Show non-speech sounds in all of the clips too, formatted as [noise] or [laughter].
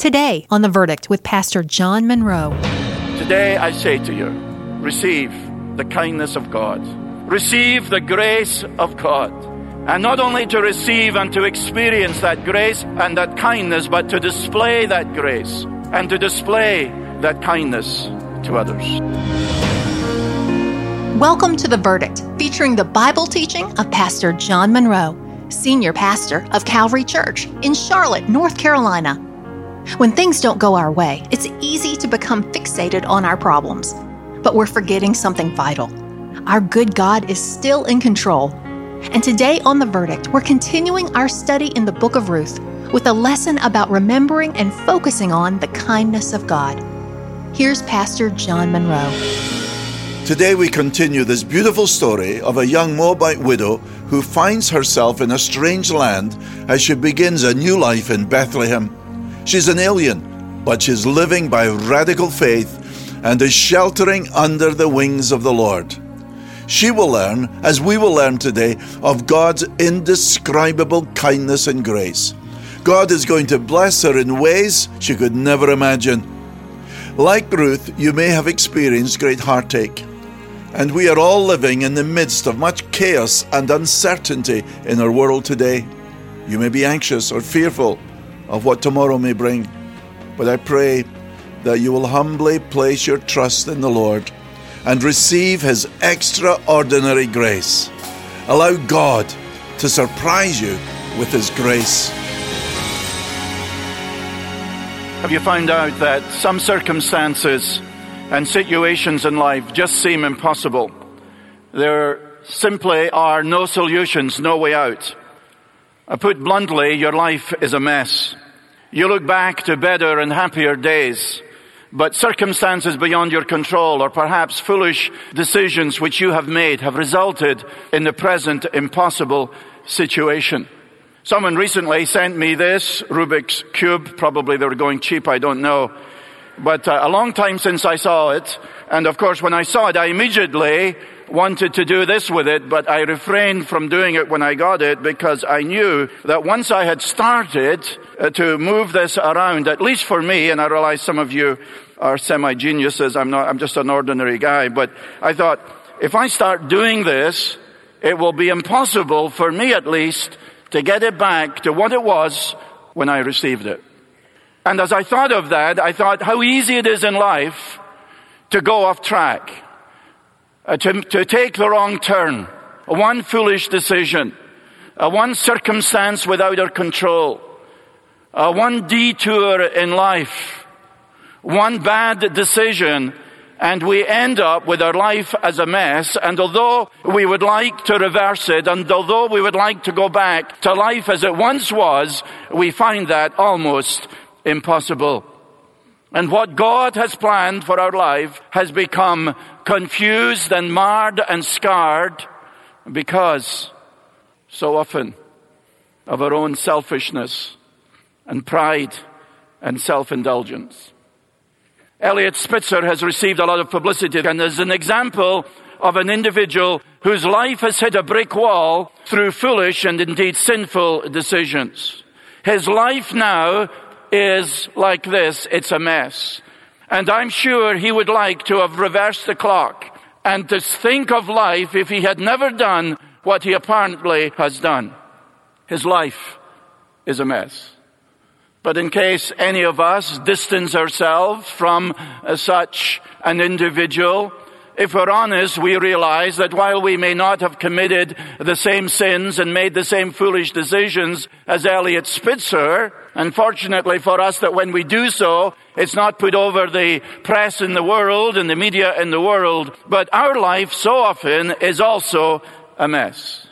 Today on The Verdict with Pastor John Munro. Today I say to you, receive the kindness of God. Receive the grace of God. And not only to receive and to experience that grace and that kindness, but to display that grace and to display that kindness to others. Welcome to The Verdict, featuring the Bible teaching of Pastor John Munro, Senior Pastor of Calvary Church in Charlotte, North Carolina. When things don't go our way, it's easy to become fixated on our problems. But we're forgetting something vital. Our good God is still in control. And today on The Verdict, we're continuing our study in the book of Ruth with a lesson about remembering and focusing on the kindness of God. Here's Pastor John Munro. Today we continue this beautiful story of a young Moabite widow who finds herself in a strange land as she begins a new life in Bethlehem. She's an alien, but she's living by radical faith and is sheltering under the wings of the Lord. She will learn, as we will learn today, of God's indescribable kindness and grace. God is going to bless her in ways she could never imagine. Like Ruth, you may have experienced great heartache. And we are all living in the midst of much chaos and uncertainty in our world today. You may be anxious or fearful of what tomorrow may bring, but I pray that you will humbly place your trust in the Lord and receive His extraordinary grace. Allow God to surprise you with His grace. Have you found out that some circumstances and situations in life just seem impossible? There simply are no solutions, no way out. I put bluntly, your life is a mess. You look back to better and happier days, but circumstances beyond your control or perhaps foolish decisions which you have made have resulted in the present impossible situation. Someone recently sent me this Rubik's Cube. Probably they were going cheap, I don't know. But uh, a long time since I saw it. And of course, when I saw it, I immediately wanted to do this with it, but I refrained from doing it when I got it because I knew that once I had started uh, to move this around, at least for me, and I realize some of you are semi-geniuses, I'm not, I'm just an ordinary guy, but I thought, if I start doing this, it will be impossible for me at least to get it back to what it was when I received it. And as I thought of that, I thought how easy it is in life to go off track, uh, to, to take the wrong turn, one foolish decision, uh, one circumstance without our control, uh, one detour in life, one bad decision, and we end up with our life as a mess. And although we would like to reverse it, and although we would like to go back to life as it once was, we find that almost impossible. And what God has planned for our life has become confused and marred and scarred because so often of our own selfishness and pride and self-indulgence. Eliot Spitzer has received a lot of publicity and is an example of an individual whose life has hit a brick wall through foolish and indeed sinful decisions. His life now is like this. It's a mess. And I'm sure he would like to have reversed the clock and to think of life if he had never done what he apparently has done. His life is a mess. But in case any of us distance ourselves from uh, such an individual, if we're honest, we realize that while we may not have committed the same sins and made the same foolish decisions as Eliot Spitzer, unfortunately for us that when we do so, it's not put over the press in the world and the media in the world, but our life so often is also a mess.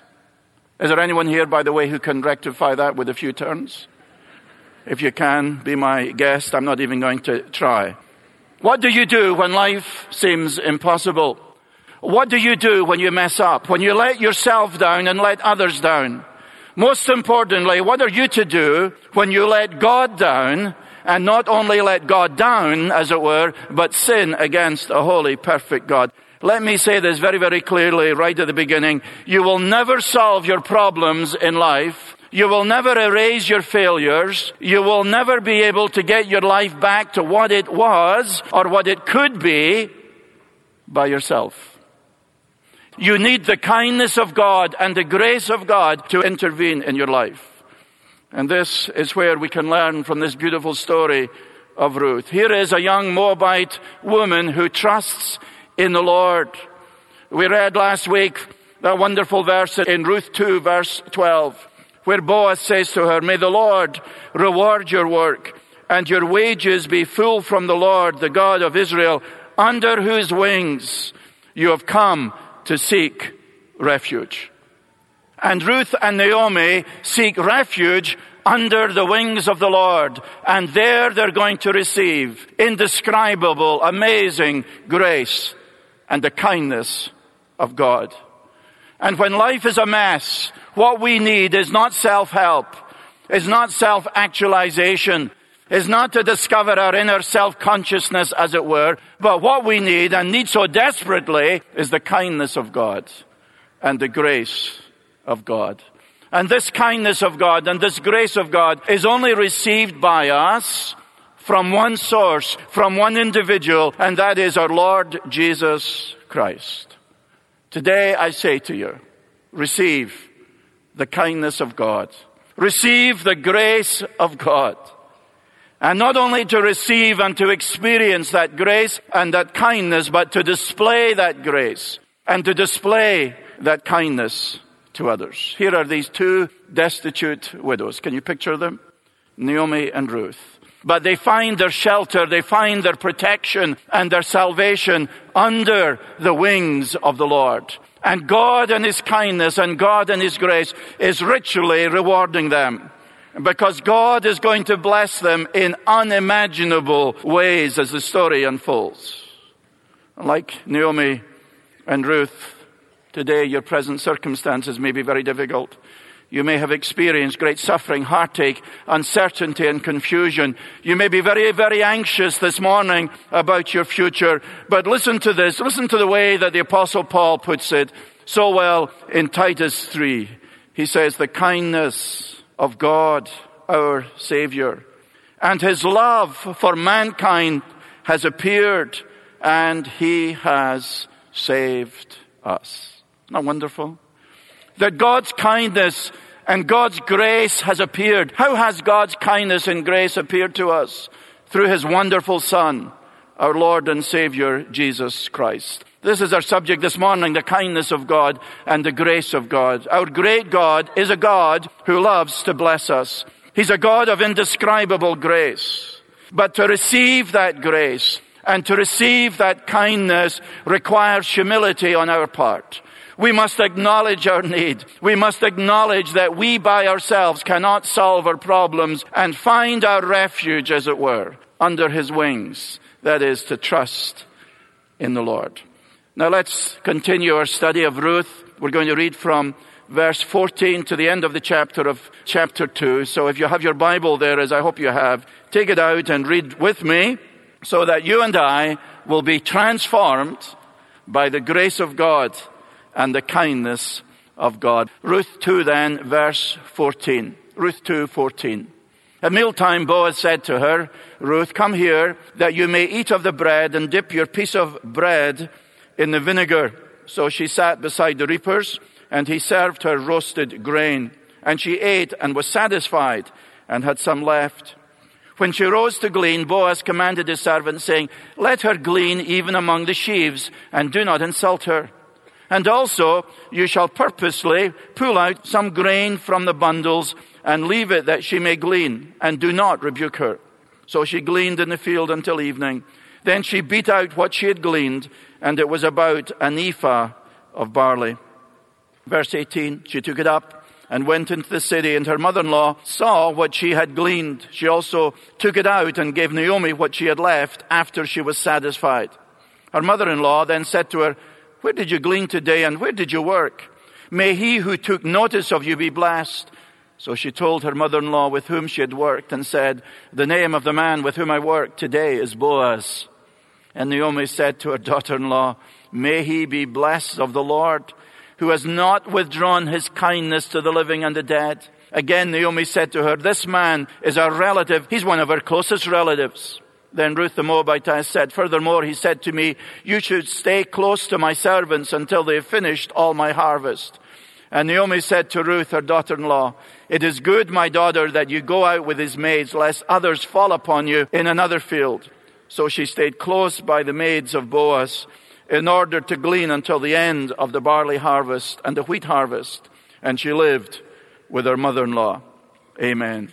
Is there anyone here, by the way, who can rectify that with a few turns? If you can, be my guest. I'm not even going to try. What do you do when life seems impossible? What do you do when you mess up? When you let yourself down and let others down? Most importantly, what are you to do when you let God down and not only let God down, as it were, but sin against a holy, perfect God? Let me say this very, very clearly right at the beginning. You will never solve your problems in life You will never erase your failures. You will never be able to get your life back to what it was or what it could be by yourself. You need the kindness of God and the grace of God to intervene in your life. And this is where we can learn from this beautiful story of Ruth. Here is a young Moabite woman who trusts in the Lord. We read last week that wonderful verse in Ruth 2 verse 12 where Boaz says to her, may the Lord reward your work and your wages be full from the Lord, the God of Israel, under whose wings you have come to seek refuge. And Ruth and Naomi seek refuge under the wings of the Lord. And there they're going to receive indescribable, amazing grace and the kindness of God. And when life is a mess, what we need is not self-help, is not self-actualization, is not to discover our inner self-consciousness, as it were, but what we need and need so desperately is the kindness of God and the grace of God. And this kindness of God and this grace of God is only received by us from one source, from one individual, and that is our Lord Jesus Christ. Today I say to you, receive the kindness of God. Receive the grace of God. And not only to receive and to experience that grace and that kindness, but to display that grace and to display that kindness to others. Here are these two destitute widows. Can you picture them? Naomi and Ruth. But they find their shelter, they find their protection and their salvation under the wings of the Lord. And God and His kindness and God and His grace is richly rewarding them. Because God is going to bless them in unimaginable ways as the story unfolds. Like Naomi and Ruth, today your present circumstances may be very difficult. You may have experienced great suffering, heartache, uncertainty and confusion. You may be very, very anxious this morning about your future. But listen to this. Listen to the way that the apostle Paul puts it so well in Titus 3. He says, the kindness of God, our Savior, and His love for mankind has appeared and He has saved us. Isn't that wonderful? that God's kindness and God's grace has appeared. How has God's kindness and grace appeared to us? Through His wonderful Son, our Lord and Savior, Jesus Christ. This is our subject this morning, the kindness of God and the grace of God. Our great God is a God who loves to bless us. He's a God of indescribable grace. But to receive that grace and to receive that kindness requires humility on our part. We must acknowledge our need. We must acknowledge that we by ourselves cannot solve our problems and find our refuge, as it were, under His wings. That is to trust in the Lord. Now let's continue our study of Ruth. We're going to read from verse 14 to the end of the chapter of chapter 2. So if you have your Bible there, as I hope you have, take it out and read with me so that you and I will be transformed by the grace of God and the kindness of God. Ruth 2 then, verse 14. Ruth 2, 14. At mealtime, Boaz said to her, Ruth, come here that you may eat of the bread and dip your piece of bread in the vinegar. So she sat beside the reapers and he served her roasted grain and she ate and was satisfied and had some left. When she rose to glean, Boaz commanded his servant saying, let her glean even among the sheaves and do not insult her. And also, you shall purposely pull out some grain from the bundles and leave it that she may glean, and do not rebuke her. So she gleaned in the field until evening. Then she beat out what she had gleaned, and it was about an ephah of barley. Verse 18, she took it up and went into the city, and her mother-in-law saw what she had gleaned. She also took it out and gave Naomi what she had left after she was satisfied. Her mother-in-law then said to her, where did you glean today and where did you work? May he who took notice of you be blessed. So she told her mother-in-law with whom she had worked and said, the name of the man with whom I work today is Boaz. And Naomi said to her [laughs] daughter-in-law, may he be blessed of the Lord who has not withdrawn his kindness to the living and the dead. Again, Naomi said to her, This man is our relative. He's one of our closest relatives. Then Ruth the Moabitess said, Furthermore, he said to me, You should stay close to my servants until they have finished all my harvest. And Naomi said to Ruth, her daughter-in-law, It is good, my daughter, that you go out with his maids, lest others fall upon you in another field. So she stayed close by the maids of Boaz in order to glean until the end of the barley harvest and the wheat harvest. And she lived with her mother-in-law. Amen.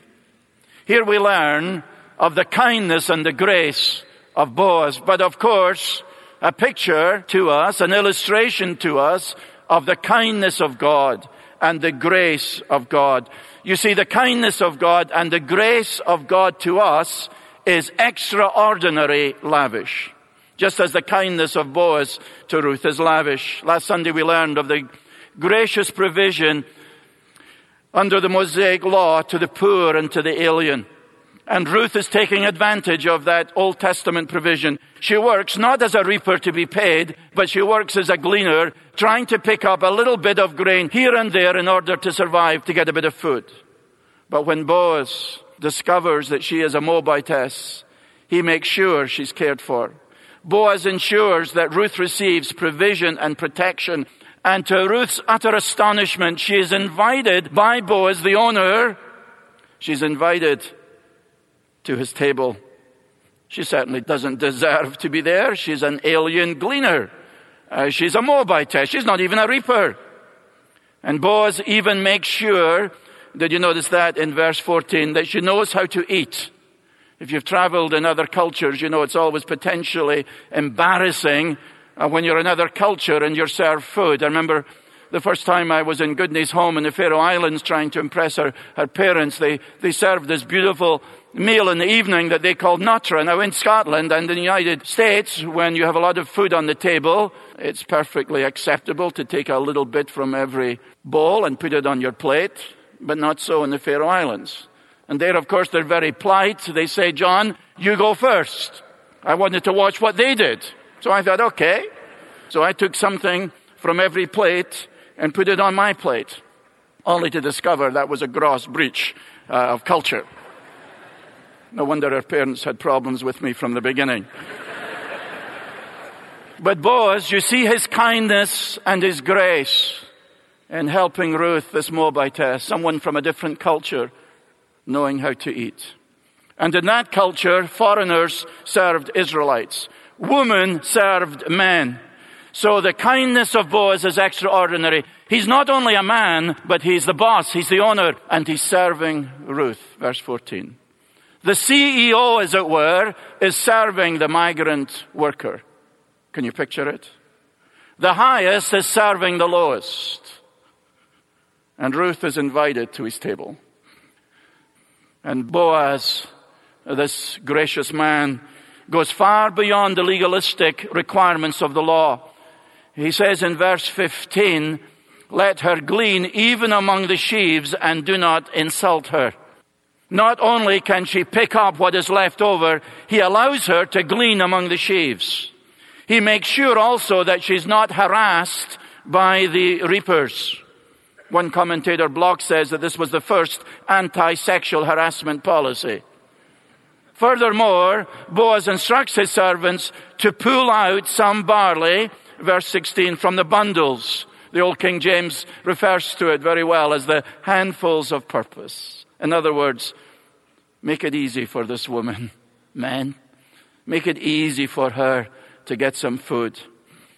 Here we learn of the kindness and the grace of Boaz, but of course, a picture to us, an illustration to us of the kindness of God and the grace of God. You see, the kindness of God and the grace of God to us is extraordinary lavish. Just as the kindness of Boaz to Ruth is lavish. Last Sunday we learned of the gracious provision under the Mosaic law to the poor and to the alien. And Ruth is taking advantage of that Old Testament provision. She works not as a reaper to be paid, but she works as a gleaner, trying to pick up a little bit of grain here and there in order to survive, to get a bit of food. But when Boaz discovers that she is a Moabitess, he makes sure she's cared for. Boaz ensures that Ruth receives provision and protection and to Ruth's utter astonishment, she is invited by Boaz, the owner, she's invited to his table. She certainly doesn't deserve to be there. She's an alien gleaner. Uh, she's a Moabite. She's not even a reaper. And Boaz even makes sure, did you notice that in verse 14, that she knows how to eat. If you've traveled in other cultures, you know it's always potentially embarrassing uh, when you're in another culture and you're served food. I remember the first time I was in Gudny's home in the Faroe Islands trying to impress her, her parents, they, they served this beautiful meal in the evening that they called natra. Now in Scotland and in the United States, when you have a lot of food on the table, it's perfectly acceptable to take a little bit from every bowl and put it on your plate, but not so in the Faroe Islands. And there, of course, they're very polite. They say, John, you go first. I wanted to watch what they did. So I thought, okay. So I took something from every plate and put it on my plate, only to discover that was a gross breach uh, of culture. No wonder her parents had problems with me from the beginning. but Boaz, you see his kindness and his grace in helping Ruth, this Moabitess, someone from a different culture, knowing how to eat. And in that culture, foreigners served Israelites Women served men. So the kindness of Boaz is extraordinary. He's not only a man, but he's the boss, he's the owner, and he's serving Ruth. Verse 14. The CEO, as it were, is serving the migrant worker. Can you picture it? The highest is serving the lowest. And Ruth is invited to his table. And Boaz, this gracious man, goes far beyond the legalistic requirements of the law. He says in verse 15, let her glean even among the sheaves and do not insult her. Not only can she pick up what is left over, he allows her to glean among the sheaves. He makes sure also that she's not harassed by the reapers. One commentator Block says that this was the first anti-sexual harassment policy. Furthermore, Boaz instructs his servants to pull out some barley, verse 16, from the bundles. The old King James refers to it very well as the handfuls of purpose. In other words, make it easy for this woman, men. Make it easy for her to get some food.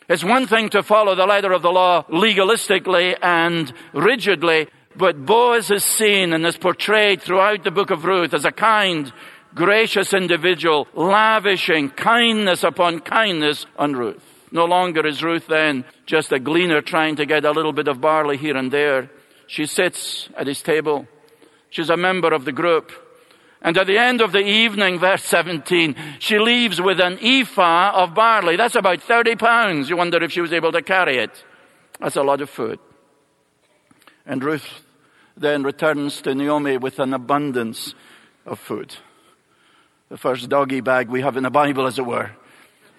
It's one thing to follow the letter of the law legalistically and rigidly, but Boaz is seen and is portrayed throughout the book of Ruth as a kind, gracious individual, lavishing kindness upon kindness on Ruth. No longer is Ruth then just a gleaner trying to get a little bit of barley here and there. She sits at his table. She's a member of the group. And at the end of the evening, verse 17, she leaves with an ephah of barley. That's about 30 pounds. You wonder if she was able to carry it. That's a lot of food. And Ruth then returns to Naomi with an abundance of food the first doggy bag we have in the Bible, as it were.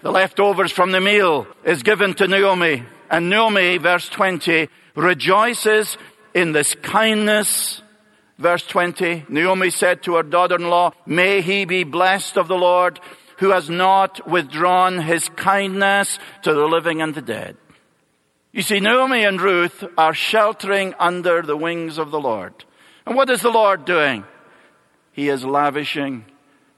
The leftovers from the meal is given to Naomi. And Naomi, verse 20, rejoices in this kindness Verse 20, Naomi said to her daughter-in-law, May he be blessed of the Lord, who has not withdrawn his kindness to the living and the dead. You see, Naomi and Ruth are sheltering under the wings of the Lord. And what is the Lord doing? He is lavishing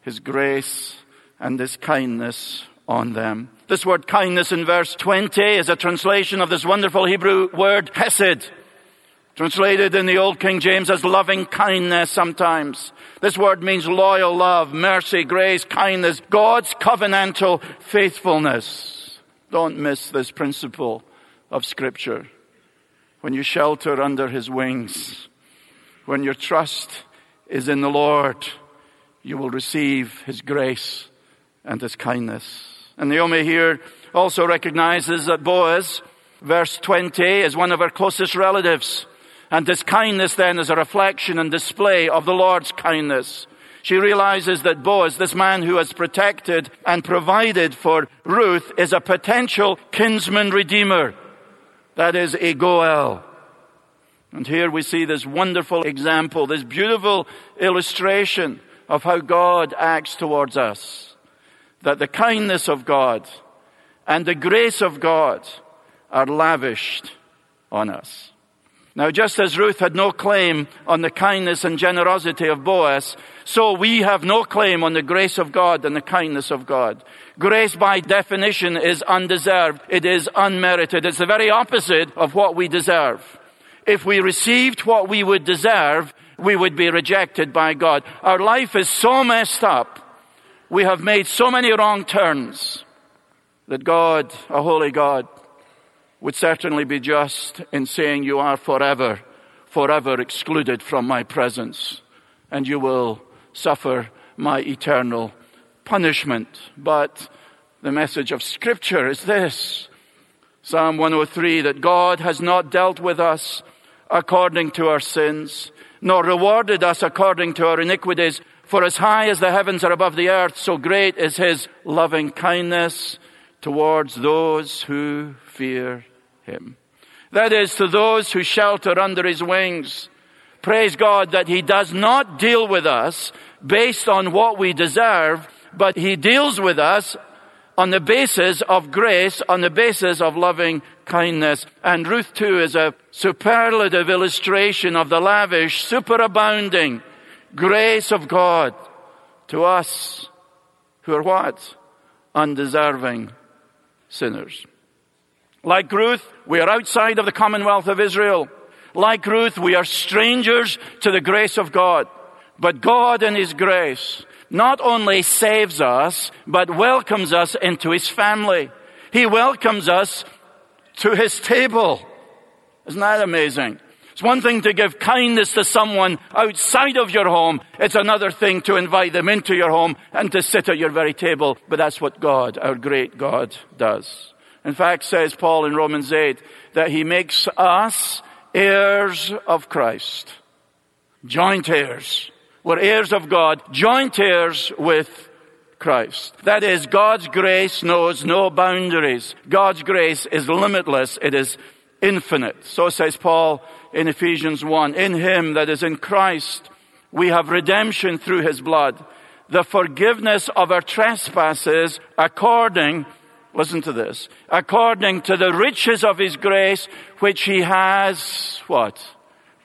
his grace and his kindness on them. This word kindness in verse 20 is a translation of this wonderful Hebrew word hesed. Translated in the Old King James as loving kindness sometimes. This word means loyal love, mercy, grace, kindness, God's covenantal faithfulness. Don't miss this principle of scripture. When you shelter under his wings, when your trust is in the Lord, you will receive his grace and his kindness. And Naomi here also recognizes that Boaz, verse 20, is one of her closest relatives. And this kindness then is a reflection and display of the Lord's kindness. She realizes that Boaz, this man who has protected and provided for Ruth, is a potential kinsman redeemer. That is a Goel. And here we see this wonderful example, this beautiful illustration of how God acts towards us. That the kindness of God and the grace of God are lavished on us. Now, just as Ruth had no claim on the kindness and generosity of Boaz, so we have no claim on the grace of God and the kindness of God. Grace by definition is undeserved. It is unmerited. It's the very opposite of what we deserve. If we received what we would deserve, we would be rejected by God. Our life is so messed up. We have made so many wrong turns that God, a holy God, would certainly be just in saying you are forever, forever excluded from my presence and you will suffer my eternal punishment. But the message of scripture is this. Psalm 103 that God has not dealt with us according to our sins, nor rewarded us according to our iniquities. For as high as the heavens are above the earth, so great is his loving kindness towards those who fear him. That is to those who shelter under his wings. Praise God that he does not deal with us based on what we deserve, but he deals with us on the basis of grace, on the basis of loving kindness. And Ruth too is a superlative illustration of the lavish, superabounding grace of God to us who are what? Undeserving sinners. Like Ruth, we are outside of the commonwealth of Israel. Like Ruth, we are strangers to the grace of God. But God in His grace not only saves us, but welcomes us into His family. He welcomes us to His table. Isn't that amazing? It's one thing to give kindness to someone outside of your home. It's another thing to invite them into your home and to sit at your very table. But that's what God, our great God, does. In fact, says Paul in Romans 8, that he makes us heirs of Christ. Joint heirs. We're heirs of God, joint heirs with Christ. That is, God's grace knows no boundaries. God's grace is limitless. It is infinite. So says Paul in Ephesians 1. In Him, that is in Christ, we have redemption through His blood, the forgiveness of our trespasses according Listen to this. According to the riches of his grace, which he has, what?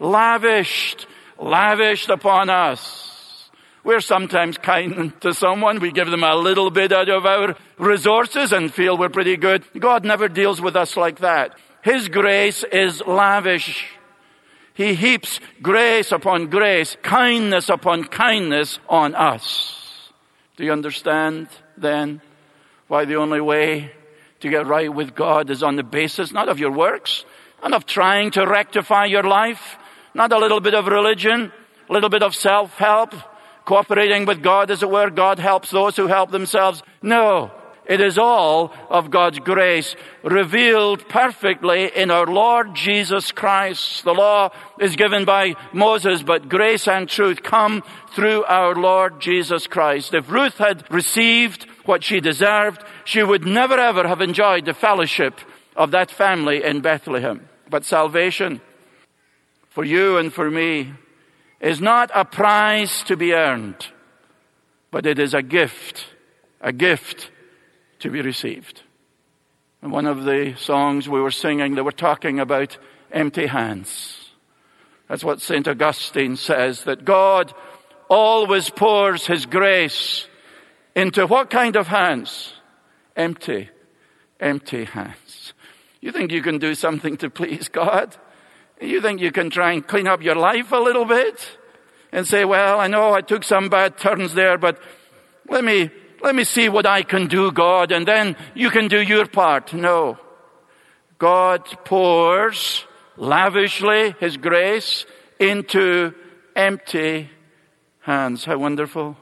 Lavished, lavished upon us. We're sometimes kind [laughs] to someone. We give them a little bit out of our resources and feel we're pretty good. God never deals with us like that. His grace is lavish. He heaps grace upon grace, kindness upon kindness on us. Do you understand then? Why the only way to get right with God is on the basis not of your works, not of trying to rectify your life, not a little bit of religion, a little bit of self-help, cooperating with God as it were. God helps those who help themselves. No. It is all of God's grace revealed perfectly in our Lord Jesus Christ. The law is given by Moses, but grace and truth come through our Lord Jesus Christ. If Ruth had received what she deserved, she would never ever have enjoyed the fellowship of that family in Bethlehem. But salvation for you and for me is not a prize to be earned, but it is a gift, a gift to be received. In one of the songs we were singing, they were talking about empty hands. That's what St. Augustine says, that God always pours His grace into what kind of hands? Empty, empty hands. You think you can do something to please God? You think you can try and clean up your life a little bit? And say, well, I know I took some bad turns there, but let me, let me see what I can do, God, and then you can do your part. No. God pours lavishly His grace into empty hands. How wonderful.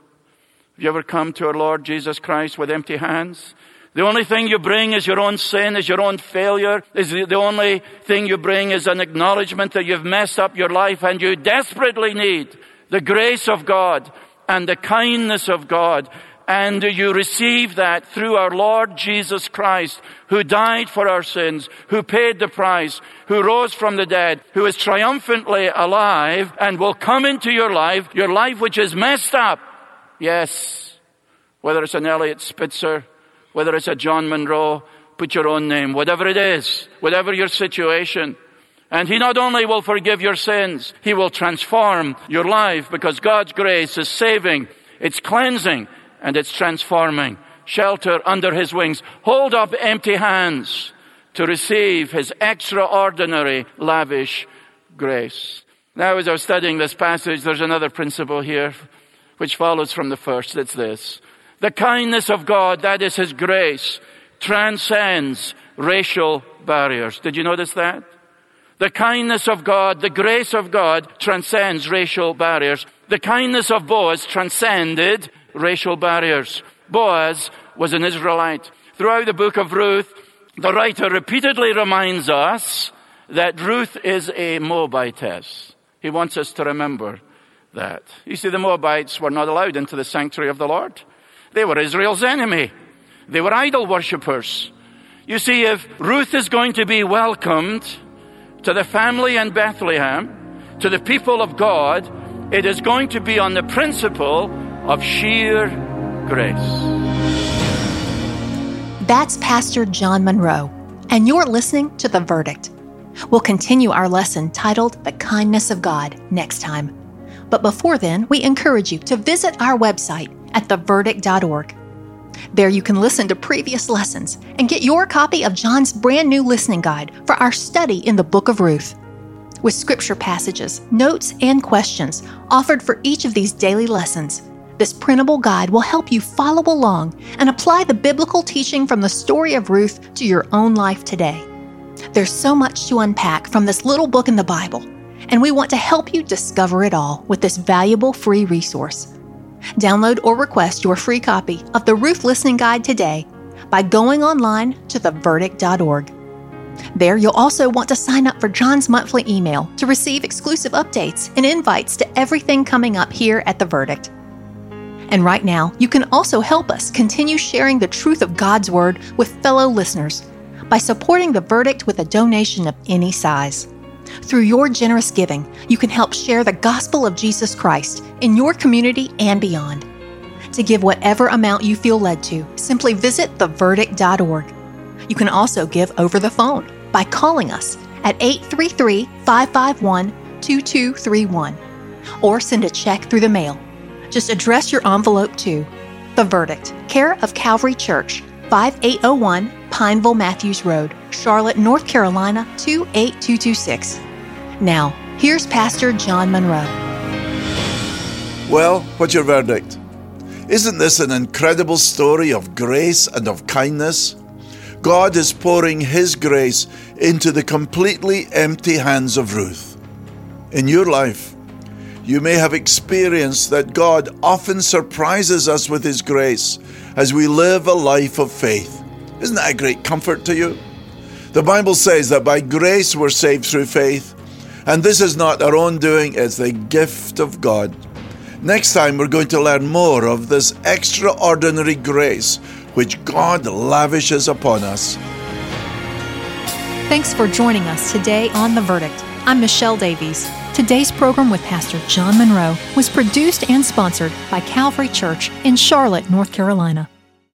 Have you ever come to our Lord Jesus Christ with empty hands? The only thing you bring is your own sin, is your own failure. Is the only thing you bring is an acknowledgement that you've messed up your life and you desperately need the grace of God and the kindness of God and you receive that through our Lord Jesus Christ, who died for our sins, who paid the price, who rose from the dead, who is triumphantly alive and will come into your life, your life which is messed up. Yes. Whether it's an Eliot Spitzer, whether it's a John Munro, put your own name, whatever it is, whatever your situation. And He not only will forgive your sins, He will transform your life because God's grace is saving, it's cleansing, and it's transforming. Shelter under his wings. Hold up empty hands to receive his extraordinary, lavish grace. Now, as I was studying this passage, there's another principle here which follows from the first. It's this. The kindness of God, that is his grace, transcends racial barriers. Did you notice that? The kindness of God, the grace of God transcends racial barriers. The kindness of Boaz transcended racial barriers. Boaz was an Israelite. Throughout the book of Ruth, the writer repeatedly reminds us that Ruth is a Moabitess. He wants us to remember that. You see, the Moabites were not allowed into the sanctuary of the Lord. They were Israel's enemy. They were idol worshippers. You see, if Ruth is going to be welcomed to the family in Bethlehem, to the people of God, it is going to be on the principle of sheer grace. That's Pastor John Munro, and you're listening to The Verdict. We'll continue our lesson titled The Kindness of God next time. But before then, we encourage you to visit our website at theverdict.org. There you can listen to previous lessons and get your copy of John's brand new listening guide for our study in the book of Ruth. With scripture passages, notes, and questions offered for each of these daily lessons, this printable guide will help you follow along and apply the biblical teaching from the story of Ruth to your own life today. There's so much to unpack from this little book in the Bible, and we want to help you discover it all with this valuable free resource. Download or request your free copy of the Ruth Listening Guide today by going online to theverdict.org. There, you'll also want to sign up for John's monthly email to receive exclusive updates and invites to everything coming up here at The Verdict. And right now, you can also help us continue sharing the truth of God's Word with fellow listeners by supporting the verdict with a donation of any size. Through your generous giving, you can help share the gospel of Jesus Christ in your community and beyond. To give whatever amount you feel led to, simply visit theverdict.org. You can also give over the phone by calling us at 833 551 2231 or send a check through the mail just address your envelope to The Verdict, care of Calvary Church, 5801 Pineville Matthews Road, Charlotte, North Carolina 28226. Now, here's Pastor John Munro. Well, what's your verdict? Isn't this an incredible story of grace and of kindness? God is pouring His grace into the completely empty hands of Ruth. In your life, you may have experienced that God often surprises us with His grace as we live a life of faith. Isn't that a great comfort to you? The Bible says that by grace we're saved through faith, and this is not our own doing, it's the gift of God. Next time, we're going to learn more of this extraordinary grace which God lavishes upon us. Thanks for joining us today on The Verdict. I'm Michelle Davies. Today's program with Pastor John Munro was produced and sponsored by Calvary Church in Charlotte, North Carolina.